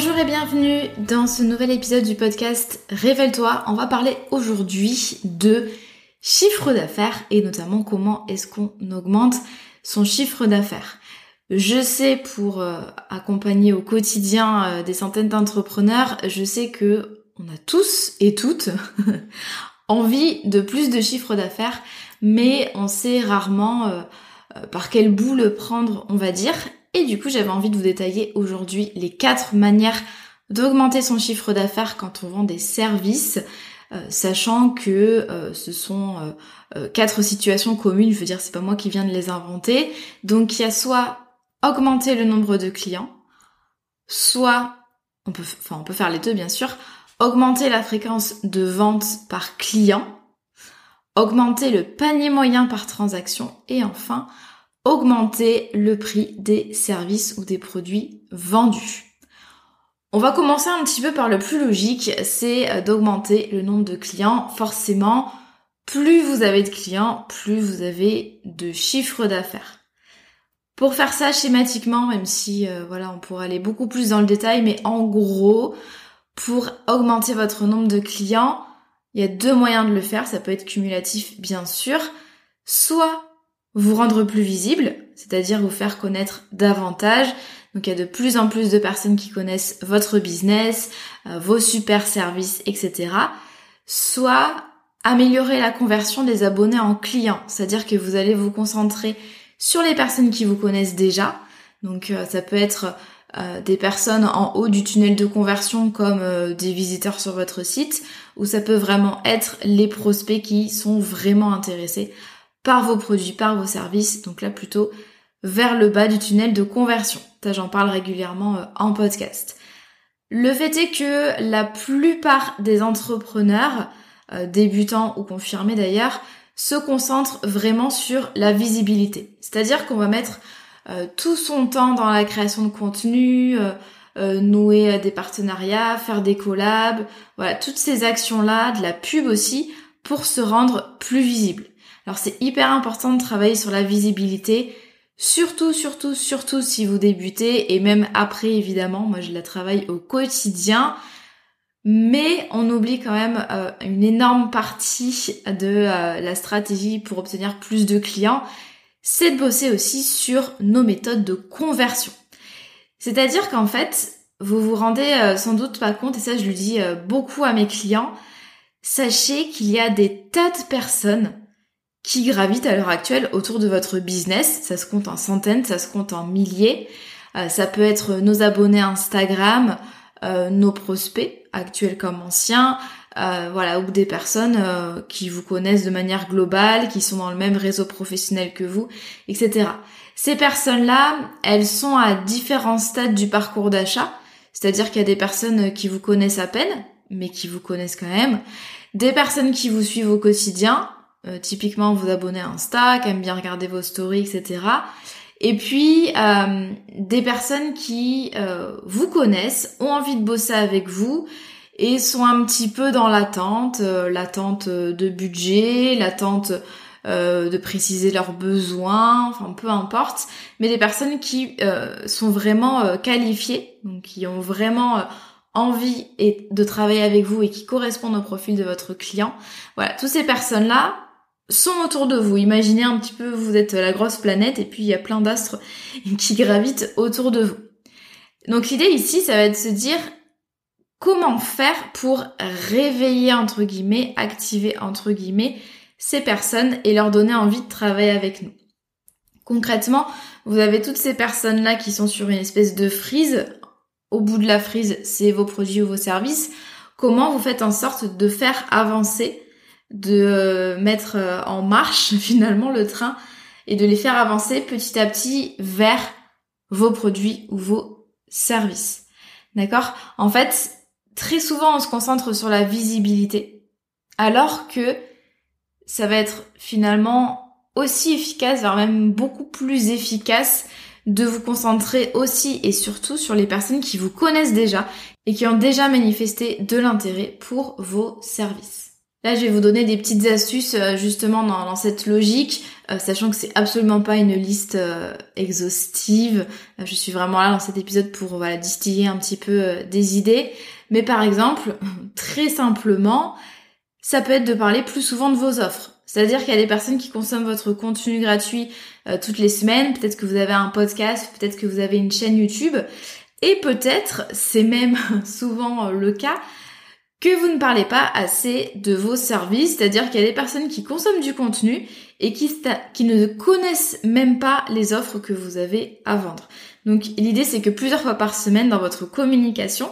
Bonjour et bienvenue dans ce nouvel épisode du podcast Révèle-toi. On va parler aujourd'hui de chiffre d'affaires et notamment comment est-ce qu'on augmente son chiffre d'affaires. Je sais pour euh, accompagner au quotidien euh, des centaines d'entrepreneurs, je sais que on a tous et toutes envie de plus de chiffre d'affaires, mais on sait rarement euh, par quel bout le prendre, on va dire. Et du coup, j'avais envie de vous détailler aujourd'hui les quatre manières d'augmenter son chiffre d'affaires quand on vend des services, euh, sachant que euh, ce sont euh, quatre situations communes. Je veux dire, c'est pas moi qui viens de les inventer. Donc, il y a soit augmenter le nombre de clients, soit on peut, enfin, on peut faire les deux bien sûr, augmenter la fréquence de vente par client, augmenter le panier moyen par transaction et enfin augmenter le prix des services ou des produits vendus. On va commencer un petit peu par le plus logique, c'est euh, d'augmenter le nombre de clients. Forcément, plus vous avez de clients, plus vous avez de chiffre d'affaires. Pour faire ça schématiquement, même si euh, voilà, on pourrait aller beaucoup plus dans le détail, mais en gros, pour augmenter votre nombre de clients, il y a deux moyens de le faire. Ça peut être cumulatif, bien sûr. Soit vous rendre plus visible, c'est-à-dire vous faire connaître davantage. Donc il y a de plus en plus de personnes qui connaissent votre business, euh, vos super services, etc. Soit améliorer la conversion des abonnés en clients, c'est-à-dire que vous allez vous concentrer sur les personnes qui vous connaissent déjà. Donc euh, ça peut être euh, des personnes en haut du tunnel de conversion comme des visiteurs sur votre site, ou ça peut vraiment être les prospects qui sont vraiment intéressés par vos produits, par vos services, donc là plutôt vers le bas du tunnel de conversion. Ça j'en parle régulièrement euh, en podcast. Le fait est que la plupart des entrepreneurs, euh, débutants ou confirmés d'ailleurs, se concentrent vraiment sur la visibilité. C'est-à-dire qu'on va mettre euh, tout son temps dans la création de contenu, nouer des partenariats, faire des collabs, voilà, toutes ces actions-là, de la pub aussi, pour se rendre plus visible. Alors c'est hyper important de travailler sur la visibilité, surtout, surtout, surtout si vous débutez et même après évidemment, moi je la travaille au quotidien. Mais on oublie quand même euh, une énorme partie de euh, la stratégie pour obtenir plus de clients, c'est de bosser aussi sur nos méthodes de conversion. C'est-à-dire qu'en fait, vous vous rendez euh, sans doute pas compte, et ça je le dis beaucoup à mes clients, sachez qu'il y a des tas de personnes qui gravitent à l'heure actuelle autour de votre business. Ça se compte en centaines, ça se compte en milliers. Euh, ça peut être nos abonnés Instagram, euh, nos prospects, actuels comme anciens, euh, voilà, ou des personnes qui vous connaissent de manière globale, qui sont dans le même réseau professionnel que vous, etc. Ces personnes-là, elles sont à différents stades du parcours d'achat, c'est-à-dire qu'il y a des personnes qui vous connaissent à peine, mais qui vous connaissent quand même, des personnes qui vous suivent au quotidien, euh, typiquement vous abonner à Insta, qui aiment bien regarder vos stories, etc. Et puis euh, des personnes qui euh, vous connaissent, ont envie de bosser avec vous et sont un petit peu dans l'attente, l'attente de budget, l'attente euh, de préciser leurs besoins, enfin peu importe, mais des personnes qui euh, sont vraiment euh, qualifiées, donc qui ont vraiment envie et de travailler avec vous et qui correspondent au profil de votre client. Voilà, toutes ces personnes-là sont autour de vous. Imaginez un petit peu, vous êtes la grosse planète et puis il y a plein d'astres qui gravitent autour de vous. Donc l'idée ici, ça va être de se dire comment faire pour réveiller entre guillemets, activer entre guillemets ces personnes et leur donner envie de travailler avec nous. Concrètement, vous avez toutes ces personnes-là qui sont sur une espèce de frise. Au bout de la frise, c'est vos produits ou vos services. Comment vous faites en sorte de faire avancer, de euh, mettre euh, en marche finalement le train et de les faire avancer petit à petit vers vos produits ou vos services. D'accord? En fait, très souvent on se concentre sur la visibilité alors que ça va être finalement aussi efficace, voire même beaucoup plus efficace de vous concentrer aussi et surtout sur les personnes qui vous connaissent déjà et qui ont déjà manifesté de l'intérêt pour vos services. Là, je vais vous donner des petites astuces euh, justement dans, cette logique, euh, sachant que c'est absolument pas une liste euh, exhaustive. je suis vraiment là dans cet épisode pour voilà, distiller un petit peu des idées. Mais par exemple, très simplement, ça peut être de parler plus souvent de vos offres. C'est-à-dire qu'il y a des personnes qui consomment votre contenu gratuit toutes les semaines, peut-être que vous avez un podcast, peut-être que vous avez une chaîne YouTube, et peut-être, c'est même souvent le cas, que vous ne parlez pas assez de vos services, c'est-à-dire qu'il y a des personnes qui consomment du contenu et qui, ne connaissent même pas les offres que vous avez à vendre. Donc l'idée c'est que plusieurs fois par semaine dans votre communication,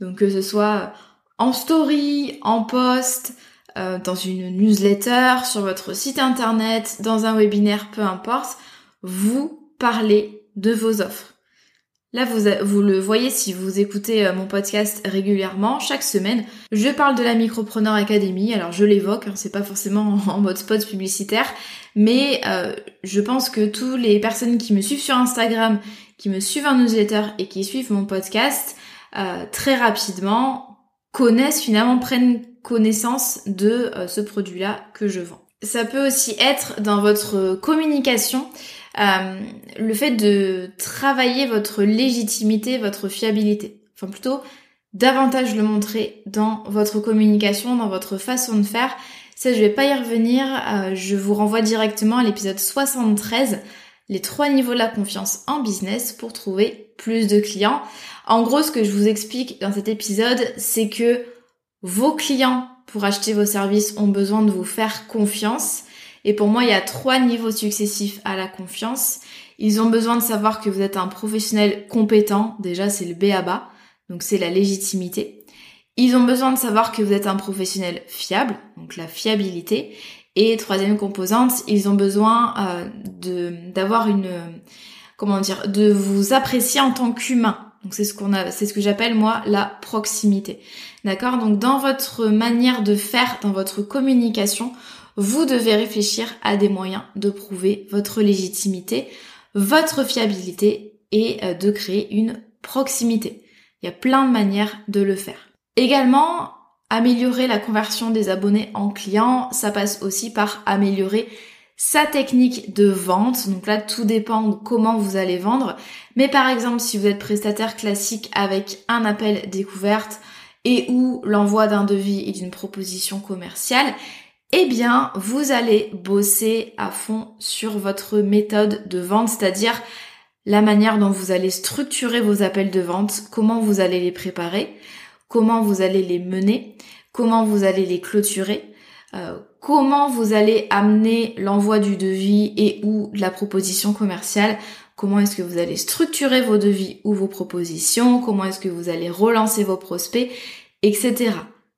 donc que ce soit en story, en post, euh, dans une newsletter, sur votre site internet, dans un webinaire, peu importe, vous parlez de vos offres. Là, vous, vous le voyez si vous écoutez euh, mon podcast régulièrement, chaque semaine, je parle de la Micropreneur Academy. Alors, je l'évoque, hein, c'est pas forcément en mode spot publicitaire, mais euh, je pense que tous les personnes qui me suivent sur Instagram, qui me suivent en newsletter et qui suivent mon podcast, euh, très rapidement connaissent finalement, prennent connaissance de ce produit-là que je vends. Ça peut aussi être dans votre communication euh, le fait de travailler votre légitimité, votre fiabilité. Enfin plutôt davantage le montrer dans votre communication, dans votre façon de faire. Ça, je vais pas y revenir. je vous renvoie directement à l'épisode 73 les trois niveaux de la confiance en business pour trouver plus de clients. En gros, ce que je vous explique dans cet épisode, c'est que vos clients pour acheter vos services ont besoin de vous faire confiance. Et pour moi, il y a trois niveaux successifs à la confiance. Ils ont besoin de savoir que vous êtes un professionnel compétent. Déjà, c'est le B à bas. Donc, c'est la légitimité. Ils ont besoin de savoir que vous êtes un professionnel fiable, donc la fiabilité. Et troisième composante, ils ont besoin euh, de d'avoir une comment dire, de vous apprécier en tant qu'humain. Donc c'est ce qu'on a, c'est ce que j'appelle moi la proximité. D'accord? Donc dans votre manière de faire, dans votre communication, vous devez réfléchir à des moyens de prouver votre légitimité, votre fiabilité et euh, de créer une proximité. Il y a plein de manières de le faire. Également, Améliorer la conversion des abonnés en clients, ça passe aussi par améliorer sa technique de vente. Donc là, tout dépend de comment vous allez vendre. Mais par exemple, si vous êtes prestataire classique avec un appel découverte et ou l'envoi d'un devis et d'une proposition commerciale, eh bien, vous allez bosser à fond sur votre méthode de vente, c'est-à-dire la manière dont vous allez structurer vos appels de vente, comment vous allez les préparer, comment vous allez les mener, comment vous allez les clôturer, euh, comment vous allez amener l'envoi du devis et ou de la proposition commerciale, comment est-ce que vous allez structurer vos devis ou vos propositions, comment est-ce que vous allez relancer vos prospects, etc.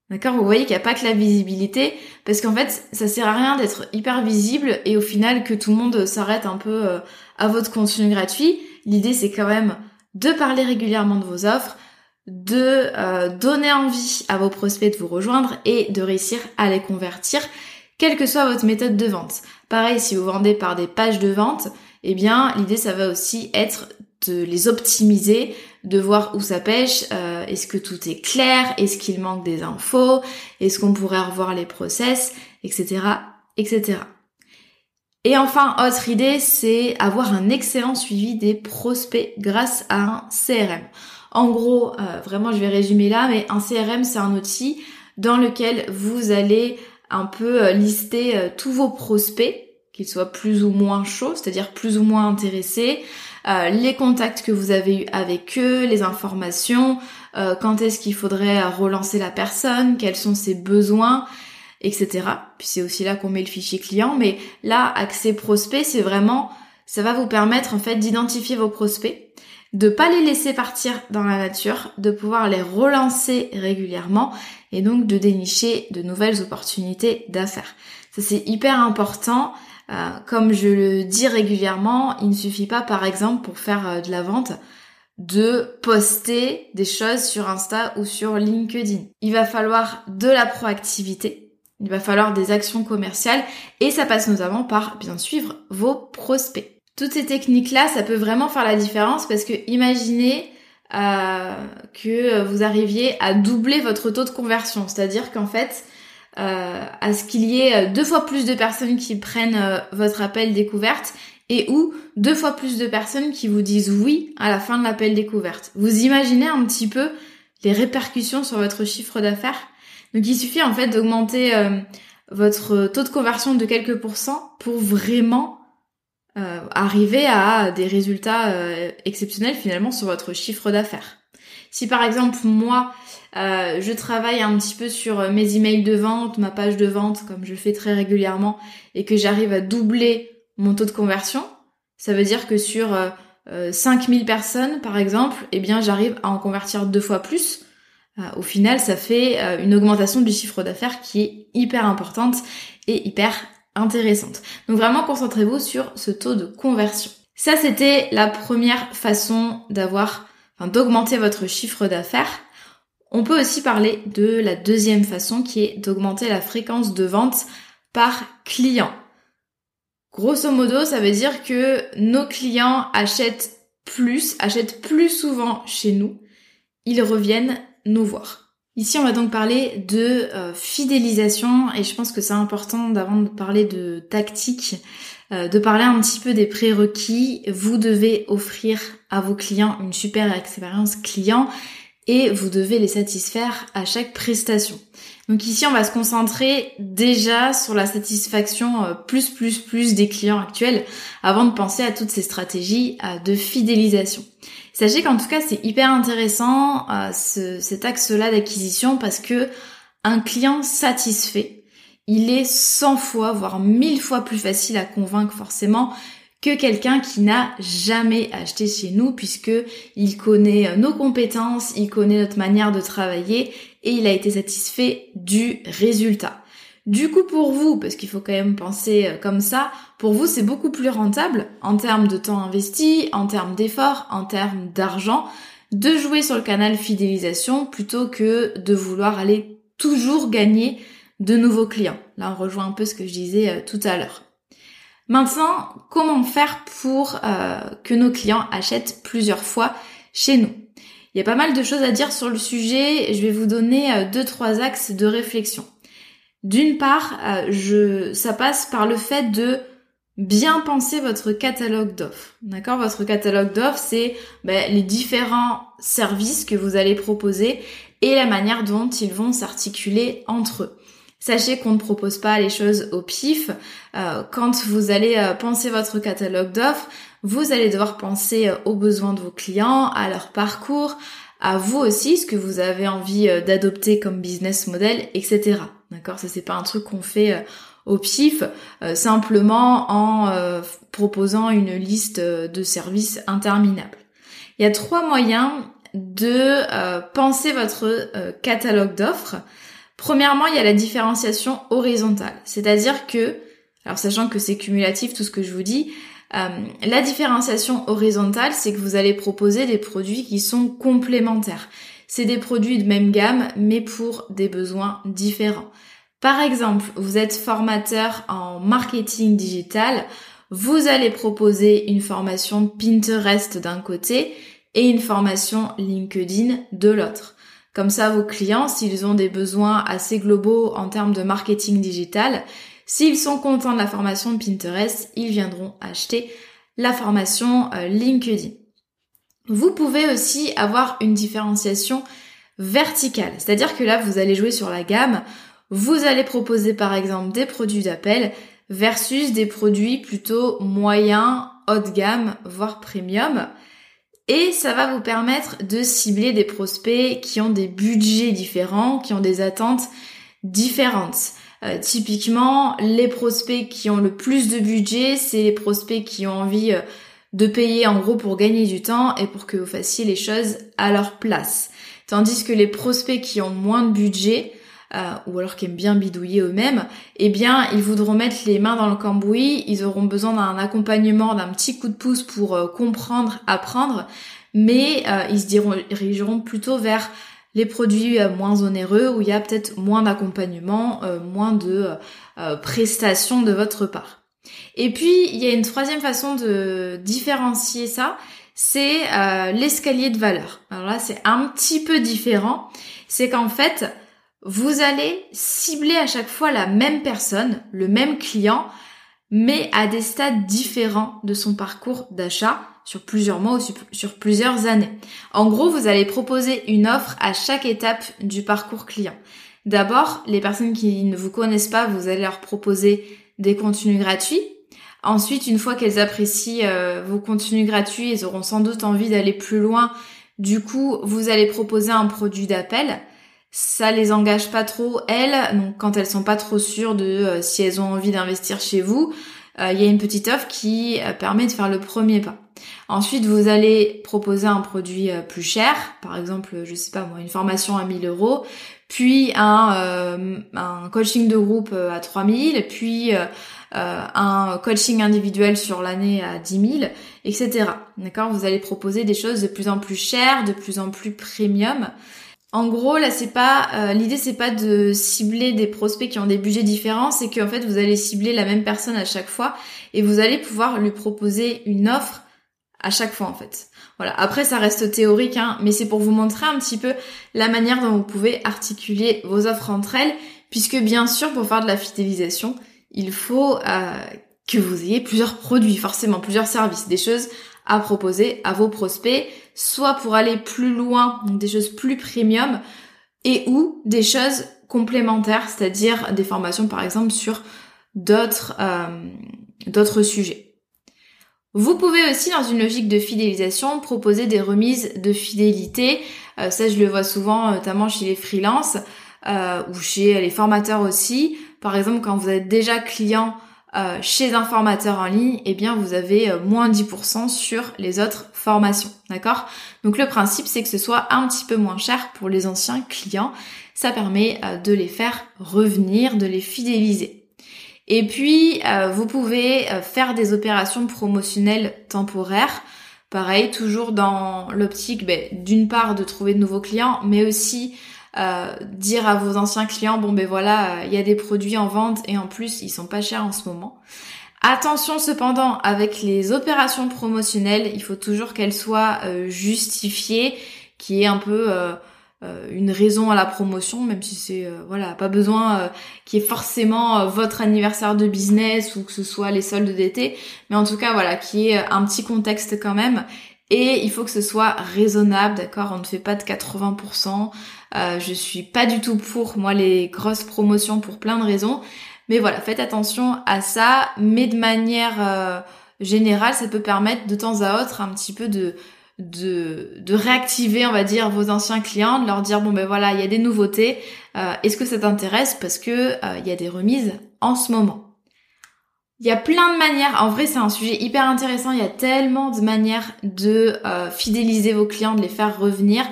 D'accord Vous voyez qu'il n'y a pas que la visibilité, parce qu'en fait, ça sert à rien d'être hyper visible et au final que tout le monde s'arrête un peu euh, à votre contenu gratuit. L'idée, c'est quand même de parler régulièrement de vos offres, de euh, donner envie à vos prospects de vous rejoindre et de réussir à les convertir, quelle que soit votre méthode de vente. Pareil, si vous vendez par des pages de vente, eh bien l'idée ça va aussi être de les optimiser, de voir où ça pêche, euh, est-ce que tout est clair, est-ce qu'il manque des infos, est-ce qu'on pourrait revoir les process, etc., etc. Et enfin, autre idée, c'est avoir un excellent suivi des prospects grâce à un CRM. En gros, euh, vraiment, je vais résumer là, mais un CRM, c'est un outil dans lequel vous allez un peu euh, lister tous vos prospects, qu'ils soient plus ou moins chauds, c'est-à-dire plus ou moins intéressés, les contacts que vous avez eus avec eux, les informations, quand est-ce qu'il faudrait relancer la personne, quels sont ses besoins, etc. Puis c'est aussi là qu'on met le fichier client, mais là, accès prospect, c'est vraiment, ça va vous permettre en fait d'identifier vos prospects, de pas les laisser partir dans la nature, de pouvoir les relancer régulièrement et donc de dénicher de nouvelles opportunités d'affaires. Ça c'est hyper important. Euh, comme je le dis régulièrement, il ne suffit pas par exemple pour faire euh, de la vente de poster des choses sur Insta ou sur LinkedIn. Il va falloir de la proactivité, il va falloir des actions commerciales et ça passe notamment par bien suivre vos prospects. Toutes ces techniques-là, ça peut vraiment faire la différence parce que imaginez euh, que vous arriviez à doubler votre taux de conversion, c'est-à-dire qu'en fait, euh, à ce qu'il y ait deux fois plus de personnes qui prennent euh, votre appel découverte et ou deux fois plus de personnes qui vous disent oui à la fin de l'appel découverte. Vous imaginez un petit peu les répercussions sur votre chiffre d'affaires? Donc il suffit en fait d'augmenter votre taux de conversion de quelques pourcents pour vraiment euh, arriver à des résultats euh, exceptionnels finalement sur votre chiffre d'affaires. Si par exemple moi euh, je travaille un petit peu sur mes emails de vente, ma page de vente comme je fais très régulièrement et que j'arrive à doubler mon taux de conversion, ça veut dire que sur 5000 personnes par exemple, eh bien j'arrive à en convertir deux fois plus. au final, ça fait une augmentation du chiffre d'affaires qui est hyper importante et hyper intéressante. Donc vraiment concentrez-vous sur ce taux de conversion. Ça c'était la première façon d'avoir, enfin, d'augmenter votre chiffre d'affaires. On peut aussi parler de la deuxième façon qui est d'augmenter la fréquence de vente par client. Grosso modo, ça veut dire que nos clients achètent plus, achètent plus souvent chez nous. Ils reviennent nous voir. Ici, on va donc parler de euh, fidélisation et je pense que c'est important d'avant de parler de tactique, euh, de parler un petit peu des prérequis. Vous devez offrir à vos clients une super expérience client et vous devez les satisfaire à chaque prestation. Donc ici, on va se concentrer déjà sur la satisfaction euh, plus plus plus des clients actuels avant de penser à toutes ces stratégies de fidélisation. Sachez qu'en tout cas, c'est hyper intéressant euh, cet axe-là d'acquisition parce que un client satisfait, il est 100 fois, voire 1000 fois plus facile à convaincre forcément que quelqu'un qui n'a jamais acheté chez nous puisque il connaît euh, nos compétences, il connaît notre manière de travailler et il a été satisfait du résultat. Du coup, pour vous, parce qu'il faut quand même penser euh, comme ça, pour vous, c'est beaucoup plus rentable en termes de temps investi, en termes d'efforts, en termes d'argent, de jouer sur le canal fidélisation plutôt que de vouloir aller toujours gagner de nouveaux clients. Là, on rejoint un peu ce que je disais euh, tout à l'heure. Maintenant, comment faire pour euh, que nos clients achètent plusieurs fois chez nous? Il y a pas mal de choses à dire sur le sujet. Je vais vous donner deux, trois axes de réflexion. D'une part, euh, je, ça passe par le fait de bien penser votre catalogue d'offres. D'accord? Votre catalogue d'offres, c'est ben, les différents services que vous allez proposer et la manière dont ils vont s'articuler entre eux. Sachez qu'on ne propose pas les choses au pif. Euh, quand vous allez euh, penser votre catalogue d'offres, vous allez devoir penser aux besoins de vos clients, à leur parcours, à vous aussi, ce que vous avez envie d'adopter comme business model, etc. D'accord? Ça c'est pas un truc qu'on fait euh, au pif, euh, simplement en euh, proposant une liste de services interminables. Il y a trois moyens de penser votre catalogue d'offres. Premièrement, il y a la différenciation horizontale, c'est-à-dire que, alors sachant que c'est cumulatif tout ce que je vous dis, la différenciation horizontale, c'est que vous allez proposer des produits qui sont complémentaires. C'est des produits de même gamme, mais pour des besoins différents. Par exemple, vous êtes formateur en marketing digital, vous allez proposer une formation Pinterest d'un côté et une formation LinkedIn de l'autre. Comme ça, vos clients, s'ils ont des besoins assez globaux en termes de marketing digital, S'ils sont contents de la formation Pinterest, ils viendront acheter la formation euh, LinkedIn. Vous pouvez aussi avoir une différenciation verticale, c'est-à-dire que là, vous allez jouer sur la gamme, vous allez proposer par exemple des produits d'appel versus des produits plutôt moyens, haut de gamme, voire premium. Et ça va vous permettre de cibler des prospects qui ont des budgets différents, qui ont des attentes différentes. Euh, typiquement, les prospects qui ont le plus de budget, c'est les prospects qui ont envie euh, de payer en gros pour gagner du temps et pour que vous fassiez les choses à leur place. Tandis que les prospects qui ont moins de budget, euh, ou alors qui aiment bien bidouiller eux-mêmes, eh bien, ils voudront mettre les mains dans le cambouis, ils auront besoin d'un accompagnement, d'un petit coup de pouce pour comprendre, apprendre, mais ils se dirigeront plutôt vers les produits euh, moins onéreux où il y a peut-être moins d'accompagnement, euh, moins de euh, prestations de votre part. Et puis il y a une troisième façon de différencier ça, c'est l'escalier de valeur. Alors là c'est un petit peu différent, c'est qu'en fait vous allez cibler à chaque fois la même personne, le même client, mais à des stades différents de son parcours d'achat sur plusieurs mois ou sur plusieurs années. En gros, vous allez proposer une offre à chaque étape du parcours client. D'abord, les personnes qui ne vous connaissent pas, vous allez leur proposer des contenus gratuits. Ensuite, une fois qu'elles apprécient euh, vos contenus gratuits, elles auront sans doute envie d'aller plus loin. Du coup, vous allez proposer un produit d'appel. Ça les engage pas trop elles, donc quand elles sont pas trop sûres de euh, si elles ont envie d'investir chez vous, euh, il y a une petite offre qui permet de faire le premier pas. Ensuite, vous allez proposer un produit euh, plus cher, par exemple, je sais pas moi, une formation à 1000 euros, puis un, euh, coaching de groupe euh, à 3000, puis un coaching individuel sur l'année à 10 000, etc. D'accord? Vous allez proposer des choses de plus en plus chères, de plus en plus premium. En gros, là, c'est pas l'idée, c'est pas de cibler des prospects qui ont des budgets différents, c'est qu'en fait, vous allez cibler la même personne à chaque fois et vous allez pouvoir lui proposer une offre à chaque fois en fait. Voilà. Après, ça reste théorique, hein, mais c'est pour vous montrer un petit peu la manière dont vous pouvez articuler vos offres entre elles, puisque bien sûr, pour faire de la fidélisation, il faut euh, que vous ayez plusieurs produits, forcément plusieurs services, des choses à proposer à vos prospects, soit pour aller plus loin, donc des choses plus premium, et ou des choses complémentaires, c'est-à-dire des formations par exemple sur d'autres euh, d'autres sujets. Vous pouvez aussi, dans une logique de fidélisation, proposer des remises de fidélité. Euh, ça, je le vois souvent, notamment chez les freelances euh, ou chez les formateurs aussi. Par exemple, quand vous êtes déjà client euh, chez un formateur en ligne, eh bien, vous avez moins 10% sur les autres formations. D'accord? Donc, le principe, c'est que ce soit un petit peu moins cher pour les anciens clients. Ça permet de les faire revenir, de les fidéliser. Et puis, euh, vous pouvez euh, faire des opérations promotionnelles temporaires. Pareil, toujours dans l'optique ben, d'une part de trouver de nouveaux clients, mais aussi euh, dire à vos anciens clients, bon ben voilà, il y a des produits en vente et en plus ils sont pas chers en ce moment. Attention cependant, avec les opérations promotionnelles, il faut toujours qu'elles soient justifiées, qui est un peu euh, une raison à la promotion, même si c'est euh, voilà pas besoin euh, qu'il y ait forcément votre anniversaire de business ou que ce soit les soldes d'été, mais en tout cas voilà qui est un petit contexte quand même. Et il faut que ce soit raisonnable, d'accord? On ne fait pas de 80%. Je suis pas du tout pour moi les grosses promotions pour plein de raisons. Mais voilà, faites attention à ça, mais de manière générale, ça peut permettre de temps à autre un petit peu de de, de réactiver, on va dire, vos anciens clients, de leur dire bon ben voilà, il y a des nouveautés, euh, est-ce que ça t'intéresse? Parce que euh, il y a des remises en ce moment. Il y a plein de manières, en vrai c'est un sujet hyper intéressant, il y a tellement de manières de euh, fidéliser vos clients, de les faire revenir,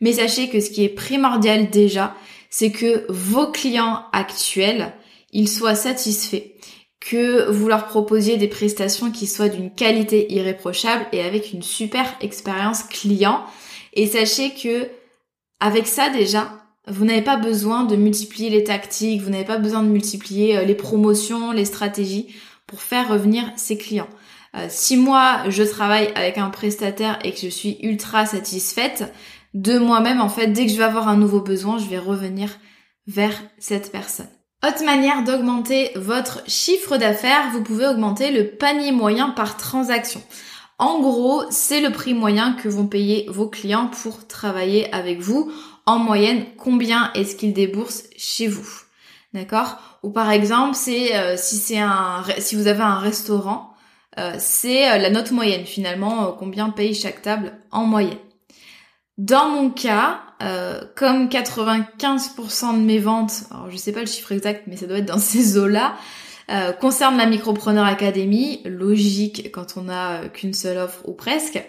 mais sachez que ce qui est primordial déjà, c'est que vos clients actuels, ils soient satisfaits que vous leur proposiez des prestations qui soient d'une qualité irréprochable et avec une super expérience client. Et sachez que avec ça déjà, vous n'avez pas besoin de multiplier les tactiques, vous n'avez pas besoin de multiplier euh, les promotions, les stratégies pour faire revenir ces clients. Euh, si moi je travaille avec un prestataire et que je suis ultra satisfaite de moi-même, en fait, dès que je vais avoir un nouveau besoin, je vais revenir vers cette personne. Autre manière d'augmenter votre chiffre d'affaires, vous pouvez augmenter le panier moyen par transaction. En gros, c'est le prix moyen que vont payer vos clients pour travailler avec vous. En moyenne, combien est-ce qu'ils déboursent chez vous? D'accord? Ou par exemple, c'est euh, si c'est un si vous avez un restaurant, euh, c'est euh, la note moyenne finalement, combien paye chaque table en moyenne. Dans mon cas, euh, comme 95% de mes ventes, alors je sais pas le chiffre exact, mais ça doit être dans ces eaux-là, euh, concerne la Micropreneur Academy, logique quand on a euh, qu'une seule offre ou presque.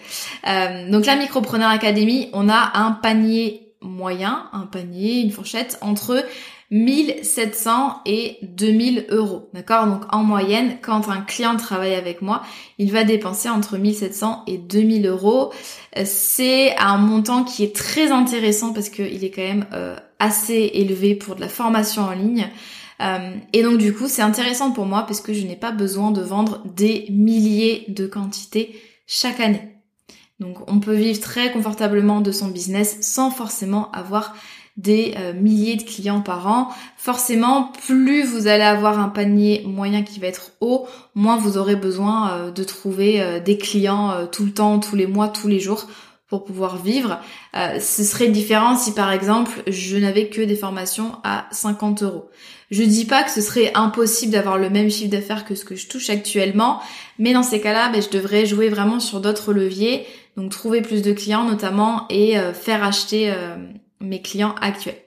donc la Micropreneur Academy, on a un panier moyen, un panier, une fourchette entre 1700 et 2000 euros. D'accord? Donc en moyenne, quand un client travaille avec moi, il va dépenser entre 1700 et 2000 euros. Euh, c'est un montant qui est très intéressant parce qu'il est quand même euh, assez élevé pour de la formation en ligne. Euh, et donc du coup, c'est intéressant pour moi parce que je n'ai pas besoin de vendre des milliers de quantités chaque année. Donc on peut vivre très confortablement de son business sans forcément avoir des euh, milliers de clients par an. Forcément, plus vous allez avoir un panier moyen qui va être haut, moins vous aurez besoin euh, de trouver euh, des clients tout le temps, tous les mois, tous les jours pour pouvoir vivre. ce serait différent si par exemple je n'avais que des formations à 50 euros. Je dis pas que ce serait impossible d'avoir le même chiffre d'affaires que ce que je touche actuellement, mais dans ces cas-là, ben, je devrais jouer vraiment sur d'autres leviers, donc trouver plus de clients notamment et faire acheter mes clients actuels.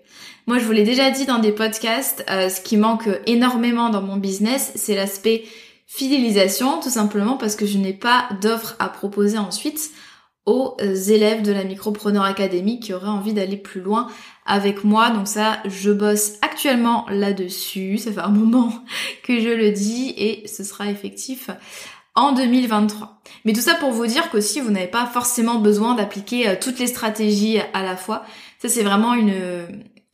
Moi, je vous l'ai déjà dit dans des podcasts, euh, ce qui manque énormément dans mon business, c'est l'aspect fidélisation, tout simplement parce que je n'ai pas d'offres à proposer ensuite aux élèves de la Micropreneur Academy qui auraient envie d'aller plus loin avec moi. Donc ça, je bosse actuellement là-dessus. Ça fait un moment que je le dis et ce sera effectif en 2023. Mais tout ça pour vous dire qu'aussi vous n'avez pas forcément besoin d'appliquer euh, toutes les stratégies à la fois. Ça c'est vraiment une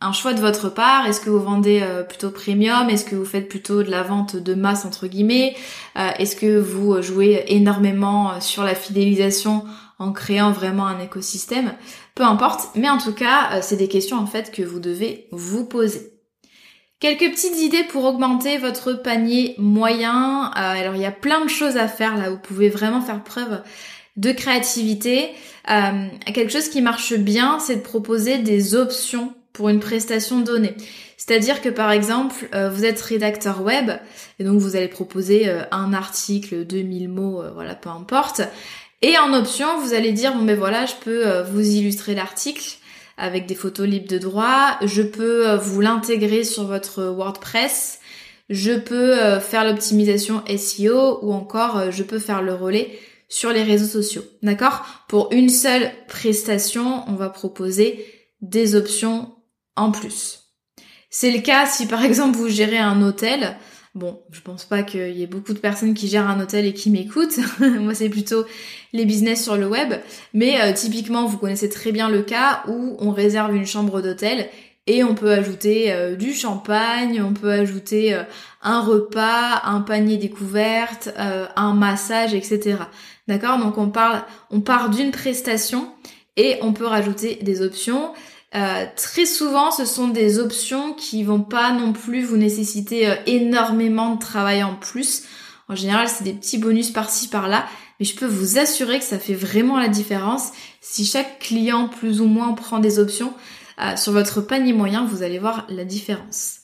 un choix de votre part. Est-ce que vous vendez euh, plutôt premium? Est-ce que vous faites plutôt de la vente de masse entre guillemets? Euh, Est-ce que vous jouez énormément sur la fidélisation en créant vraiment un écosystème? Peu importe, mais en tout cas, c'est des questions en fait que vous devez vous poser. Quelques petites idées pour augmenter votre panier moyen. Euh, alors il y a plein de choses à faire là, vous pouvez vraiment faire preuve de créativité. Euh, quelque chose qui marche bien, c'est de proposer des options pour une prestation donnée. C'est-à-dire que par exemple, euh, vous êtes rédacteur web et donc vous allez proposer un article, 2000 mots, voilà, peu importe. Et en option, vous allez dire bon ben voilà, je peux vous illustrer l'article avec des photos libres de droit. Je peux euh, vous l'intégrer sur votre WordPress. Je peux euh, faire l'optimisation SEO ou encore euh, je peux faire le relais sur les réseaux sociaux. D'accord? Pour une seule prestation, on va proposer des options en plus. C'est le cas si par exemple vous gérez un hôtel. Bon, je pense pas qu'il y ait beaucoup de personnes qui gèrent un hôtel et qui m'écoutent. Moi, c'est plutôt les business sur le web. Mais euh, typiquement, vous connaissez très bien le cas où on réserve une chambre d'hôtel et on peut ajouter euh, du champagne, on peut ajouter euh, un repas, un panier découverte, un massage, etc. D'accord? Donc on parle, on part d'une prestation et on peut rajouter des options. Euh, très souvent, ce sont des options qui vont pas non plus vous nécessiter euh, énormément de travail en plus. En général, c'est des petits bonus par-ci par-là, mais je peux vous assurer que ça fait vraiment la différence. Si chaque client plus ou moins prend des options euh, sur votre panier moyen, vous allez voir la différence.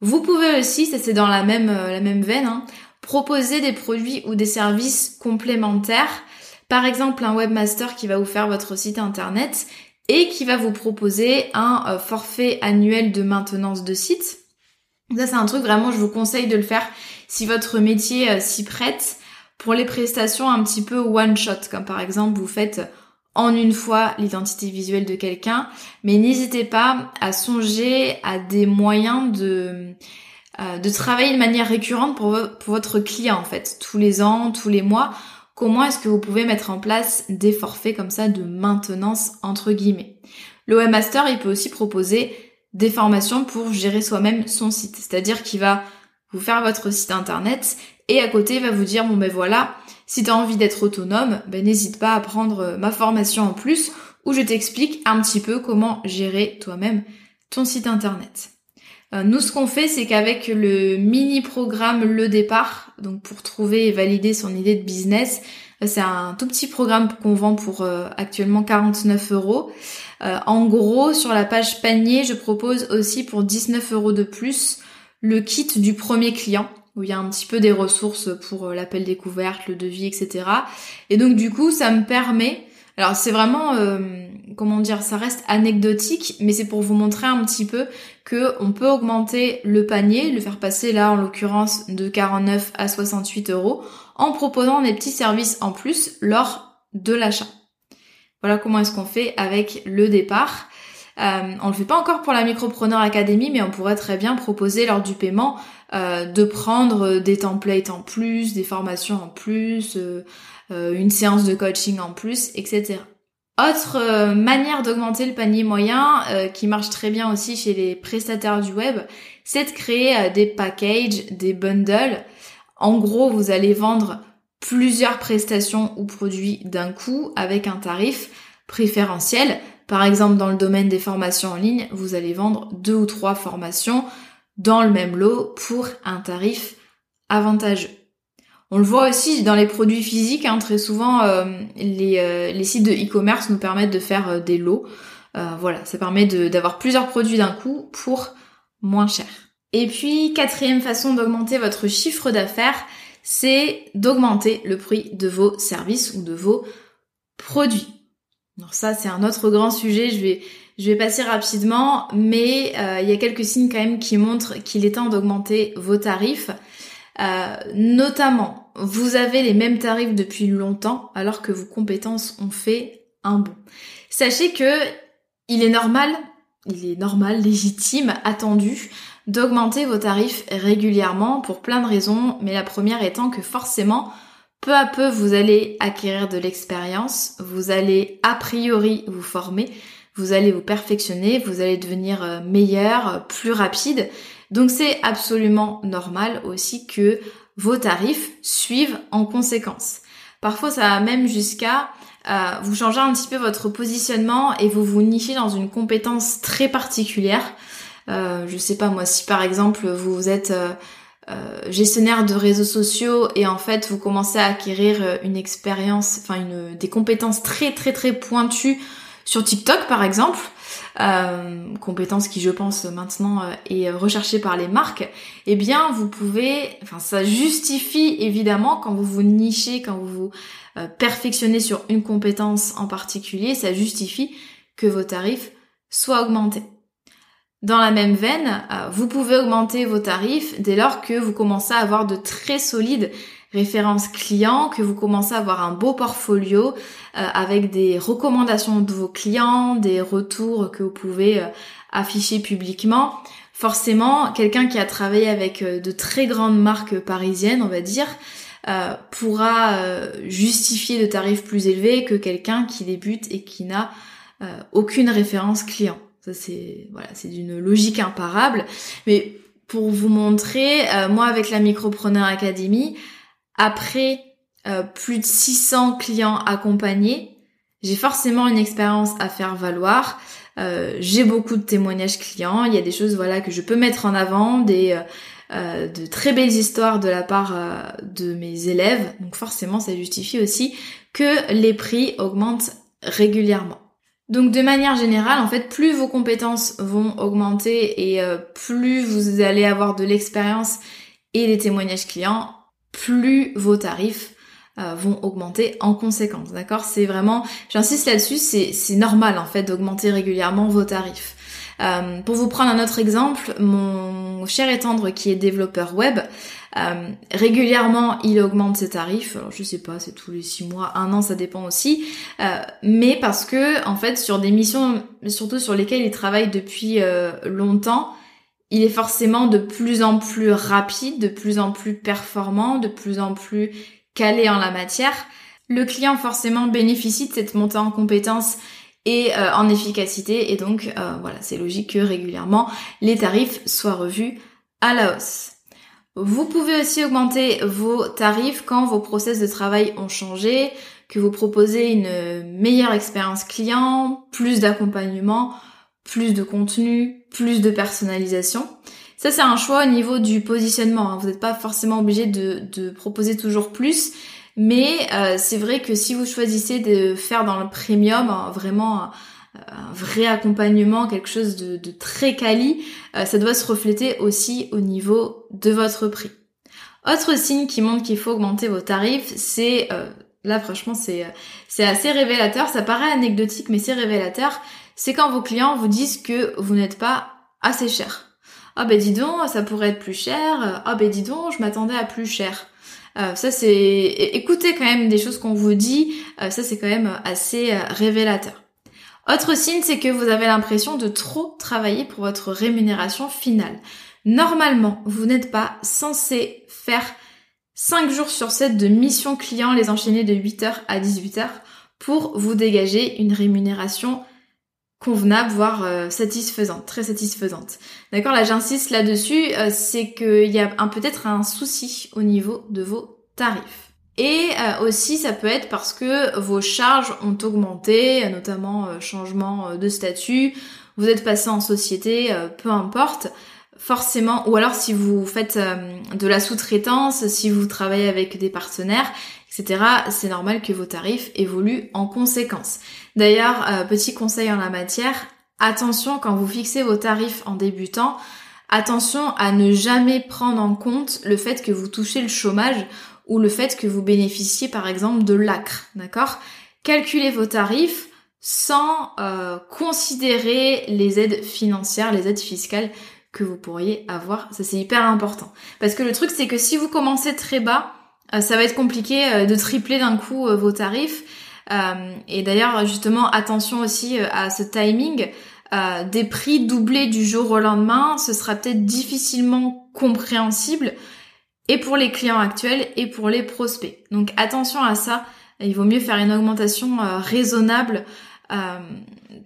Vous pouvez aussi, ça c'est dans la même la même veine, hein, proposer des produits ou des services complémentaires. Par exemple, un webmaster qui va vous faire votre site internet et qui va vous proposer un euh, forfait annuel de maintenance de site. Ça c'est un truc vraiment je vous conseille de le faire si votre métier euh, s'y prête pour les prestations un petit peu one shot comme par exemple vous faites en une fois l'identité visuelle de quelqu'un mais n'hésitez pas à songer à des moyens de euh, de travailler de manière récurrente pour, votre client en fait tous les ans, tous les mois comment est-ce que vous pouvez mettre en place des forfaits comme ça de maintenance entre guillemets? Le webmaster, il peut aussi proposer des formations pour gérer soi-même son site. C'est-à-dire qu'il va vous faire votre site internet et à côté il va vous dire bon ben voilà, si tu as envie d'être autonome, ben n'hésite pas à prendre ma formation en plus où je t'explique un petit peu comment gérer toi-même ton site internet. nous, ce qu'on fait, c'est qu'avec le mini programme Le Départ, donc pour trouver et valider son idée de business, c'est un tout petit programme qu'on vend pour actuellement 49 euros. en gros, sur la page panier, je propose aussi pour 19 euros de plus le kit du premier client où il y a un petit peu des ressources pour euh, l'appel découverte, le devis, etc. Et donc du coup, ça me permet, alors c'est vraiment, euh, comment dire, ça reste anecdotique, mais c'est pour vous montrer un petit peu que on peut augmenter le panier, le faire passer là en l'occurrence de 49 à 68 euros, en proposant des petits services en plus lors de l'achat. Voilà comment est-ce qu'on fait avec le départ. Euh, on le fait pas encore pour la Micropreneur Academy, mais on pourrait très bien proposer lors du paiement euh, de prendre des templates en plus, des formations en plus, euh, euh, une séance de coaching en plus, etc. Autre manière d'augmenter le panier moyen qui marche très bien aussi chez les prestataires du web, c'est de créer des packages, des bundles. En gros, vous allez vendre plusieurs prestations ou produits d'un coup avec un tarif préférentiel. Par exemple, dans le domaine des formations en ligne, vous allez vendre deux ou trois formations dans le même lot pour un tarif avantageux. On le voit aussi dans les produits physiques, hein, très souvent euh, les, euh, les, sites de e-commerce nous permettent de faire euh, des lots. voilà, ça permet d'avoir plusieurs produits d'un coup pour moins cher. Et puis, quatrième façon d'augmenter votre chiffre d'affaires, c'est d'augmenter le prix de vos services ou de vos produits. Alors ça, c'est un autre grand sujet. Je vais je vais passer rapidement, mais euh, il y a quelques signes quand même qui montrent qu'il est temps d'augmenter vos tarifs. Euh, notamment, vous avez les mêmes tarifs depuis longtemps alors que vos compétences ont fait un bond. Sachez que il est normal, il est normal, légitime, attendu d'augmenter vos tarifs régulièrement pour plein de raisons, mais la première étant que forcément, peu à peu, vous allez acquérir de l'expérience, vous allez a priori vous former, vous allez vous perfectionner, vous allez devenir euh, meilleur, euh, plus rapide. Donc c'est absolument normal aussi que vos tarifs suivent en conséquence. Parfois ça va même jusqu'à euh, vous changer un petit peu votre positionnement et vous vous nichez dans une compétence très particulière. Euh, je sais pas moi, si par exemple vous êtes gestionnaire de réseaux sociaux et en fait vous commencez à acquérir une expérience, enfin une des compétences très très très pointues sur TikTok par exemple, euh, compétence qui je pense maintenant euh, est recherchée par les marques, eh bien vous pouvez, enfin ça justifie évidemment quand vous vous nichez, quand vous vous euh, perfectionnez sur une compétence en particulier, ça justifie que vos tarifs soient augmentés. Dans la même veine, vous pouvez augmenter vos tarifs dès lors que vous commencez à avoir de très solides références clients, que vous commencez à avoir un beau portfolio euh, avec des recommandations de vos clients, des retours que vous pouvez euh, afficher publiquement. Forcément, quelqu'un qui a travaillé avec euh, de très grandes marques parisiennes, on va dire, pourra justifier de tarifs plus élevés que quelqu'un qui débute et qui n'a aucune référence client. Ça c'est voilà, c'est d'une logique imparable. Mais pour vous montrer, moi avec la Micropreneur Academy, après euh, plus de 600 clients accompagnés, j'ai forcément une expérience à faire valoir. Euh, j'ai beaucoup de témoignages clients. Il y a des choses voilà que je peux mettre en avant, des euh, de très belles histoires de la part de mes élèves. Donc forcément, ça justifie aussi que les prix augmentent régulièrement. Donc de manière générale, en fait, plus vos compétences vont augmenter et plus vous allez avoir de l'expérience et des témoignages clients, plus vos tarifs euh, vont augmenter en conséquence. D'accord? C'est vraiment, j'insiste là-dessus, c'est normal en fait d'augmenter régulièrement vos tarifs. Euh, pour vous prendre un autre exemple, mon cher étendre qui est développeur web, euh, régulièrement il augmente ses tarifs. Alors je sais pas, c'est tous les six mois, un an, ça dépend aussi. mais parce que en fait sur des missions, surtout sur lesquelles il travaille depuis longtemps, il est forcément de plus en plus rapide, de plus en plus performant, de plus en plus calé en la matière. Le client forcément bénéficie de cette montée en compétences et euh, en efficacité et donc euh, voilà, c'est logique que régulièrement les tarifs soient revus à la hausse. Vous pouvez aussi augmenter vos tarifs quand vos process de travail ont changé, que vous proposez une meilleure expérience client, plus d'accompagnement, plus de contenu, plus de personnalisation. Ça c'est un choix au niveau du positionnement. Hein. Vous n'êtes pas forcément obligé de, proposer toujours plus. Mais euh, c'est vrai que si vous choisissez de faire dans le premium hein, vraiment un vrai accompagnement, quelque chose de, très quali, euh, ça doit se refléter aussi au niveau de votre prix. Autre signe qui montre qu'il faut augmenter vos tarifs, c'est euh, là franchement c'est c'est assez révélateur, ça paraît anecdotique mais c'est révélateur, c'est quand vos clients vous disent que vous n'êtes pas assez cher. Ah ben dis donc, ça pourrait être plus cher. Ah ben dis donc, je m'attendais à plus cher. Euh, ça c'est écoutez quand même des choses qu'on vous dit, ça c'est quand même assez révélateur. Autre signe, c'est que vous avez l'impression de trop travailler pour votre rémunération finale. Normalement, vous n'êtes pas censé faire 5 jours sur 7 de mission client, les enchaîner de 8h à 18h pour vous dégager une rémunération convenable, voire euh, satisfaisante, très satisfaisante. D'accord Là, j'insiste là-dessus, euh, c'est qu'il y a peut-être un souci au niveau de vos tarifs. Et euh, aussi, ça peut être parce que vos charges ont augmenté, notamment changement de statut, vous êtes passé en société, peu importe. Forcément, ou alors si vous faites de la sous-traitance, si vous travaillez avec des partenaires, c'est normal que vos tarifs évoluent en conséquence. D'ailleurs, petit conseil en la matière, attention quand vous fixez vos tarifs en débutant, attention à ne jamais prendre en compte le fait que vous touchez le chômage ou le fait que vous bénéficiez par exemple de l'ACRE, d'accord? Calculez vos tarifs sans euh, considérer les aides financières, les aides fiscales que vous pourriez avoir. Ça c'est hyper important. Parce que le truc c'est que si vous commencez très bas, euh, ça va être compliqué euh, de tripler d'un coup vos tarifs. et d'ailleurs justement attention aussi à ce timing. des prix doublés du jour au lendemain, ce sera peut-être difficilement compréhensible et pour les clients actuels et pour les prospects. Donc attention à ça, il vaut mieux faire une augmentation euh, raisonnable euh,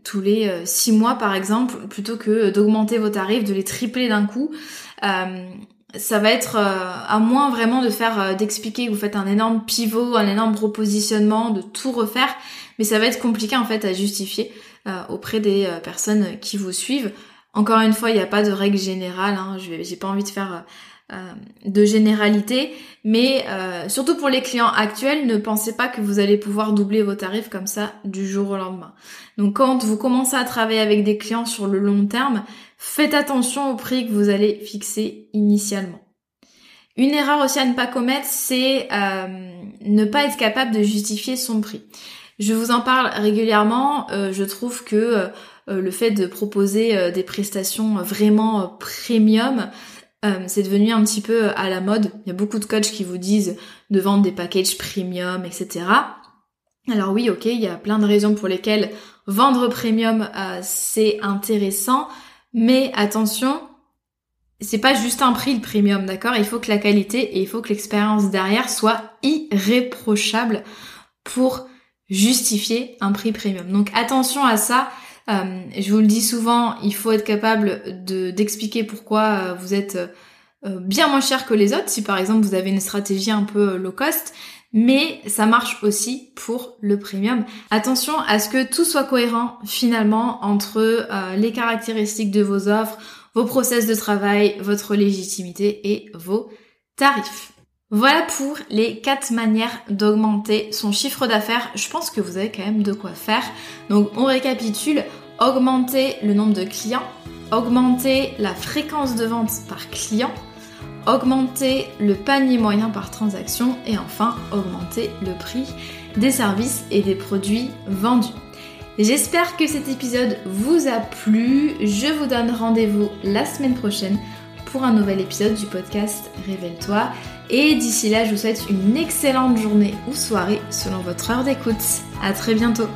tous les euh, six mois par exemple, plutôt que d'augmenter vos tarifs, de les tripler d'un coup. Ça va être à moins vraiment de faire d'expliquer que vous faites un énorme pivot, un énorme repositionnement, de tout refaire, mais ça va être compliqué en fait à justifier auprès des personnes qui vous suivent. Encore une fois, il n'y a pas de règle générale. Hein, J'ai pas envie de faire euh, de généralité, mais euh, surtout pour les clients actuels, ne pensez pas que vous allez pouvoir doubler vos tarifs comme ça du jour au lendemain. Donc quand vous commencez à travailler avec des clients sur le long terme, faites attention au prix que vous allez fixer initialement. Une erreur aussi à ne pas commettre, c'est euh, ne pas être capable de justifier son prix. Je vous en parle régulièrement, je trouve que le fait de proposer des prestations vraiment premium, euh, c'est devenu un petit peu à la mode. Il y a beaucoup de coachs qui vous disent de vendre des packages premium, etc. Alors oui, ok, il y a plein de raisons pour lesquelles vendre premium euh, c'est intéressant, mais attention, c'est pas juste un prix le premium, d'accord? Il faut que la qualité et il faut que l'expérience derrière soit irréprochable pour justifier un prix premium. Donc attention à ça. Euh, je vous le dis souvent, il faut être capable de d'expliquer pourquoi euh, vous êtes euh, bien moins cher que les autres, si par exemple vous avez une stratégie un peu low cost, mais ça marche aussi pour le premium. Attention à ce que tout soit cohérent finalement entre les caractéristiques de vos offres, vos process de travail, votre légitimité et vos tarifs. Voilà pour les quatre manières d'augmenter son chiffre d'affaires. Je pense que vous avez quand même de quoi faire. Donc on récapitule, augmenter le nombre de clients, augmenter la fréquence de vente par client, augmenter le panier moyen par transaction et enfin augmenter le prix des services et des produits vendus. J'espère que cet épisode vous a plu. Je vous donne rendez-vous la semaine prochaine pour un nouvel épisode du podcast Révèle-toi. Et d'ici là, je vous souhaite une excellente journée ou soirée selon votre heure d'écoute. À très bientôt.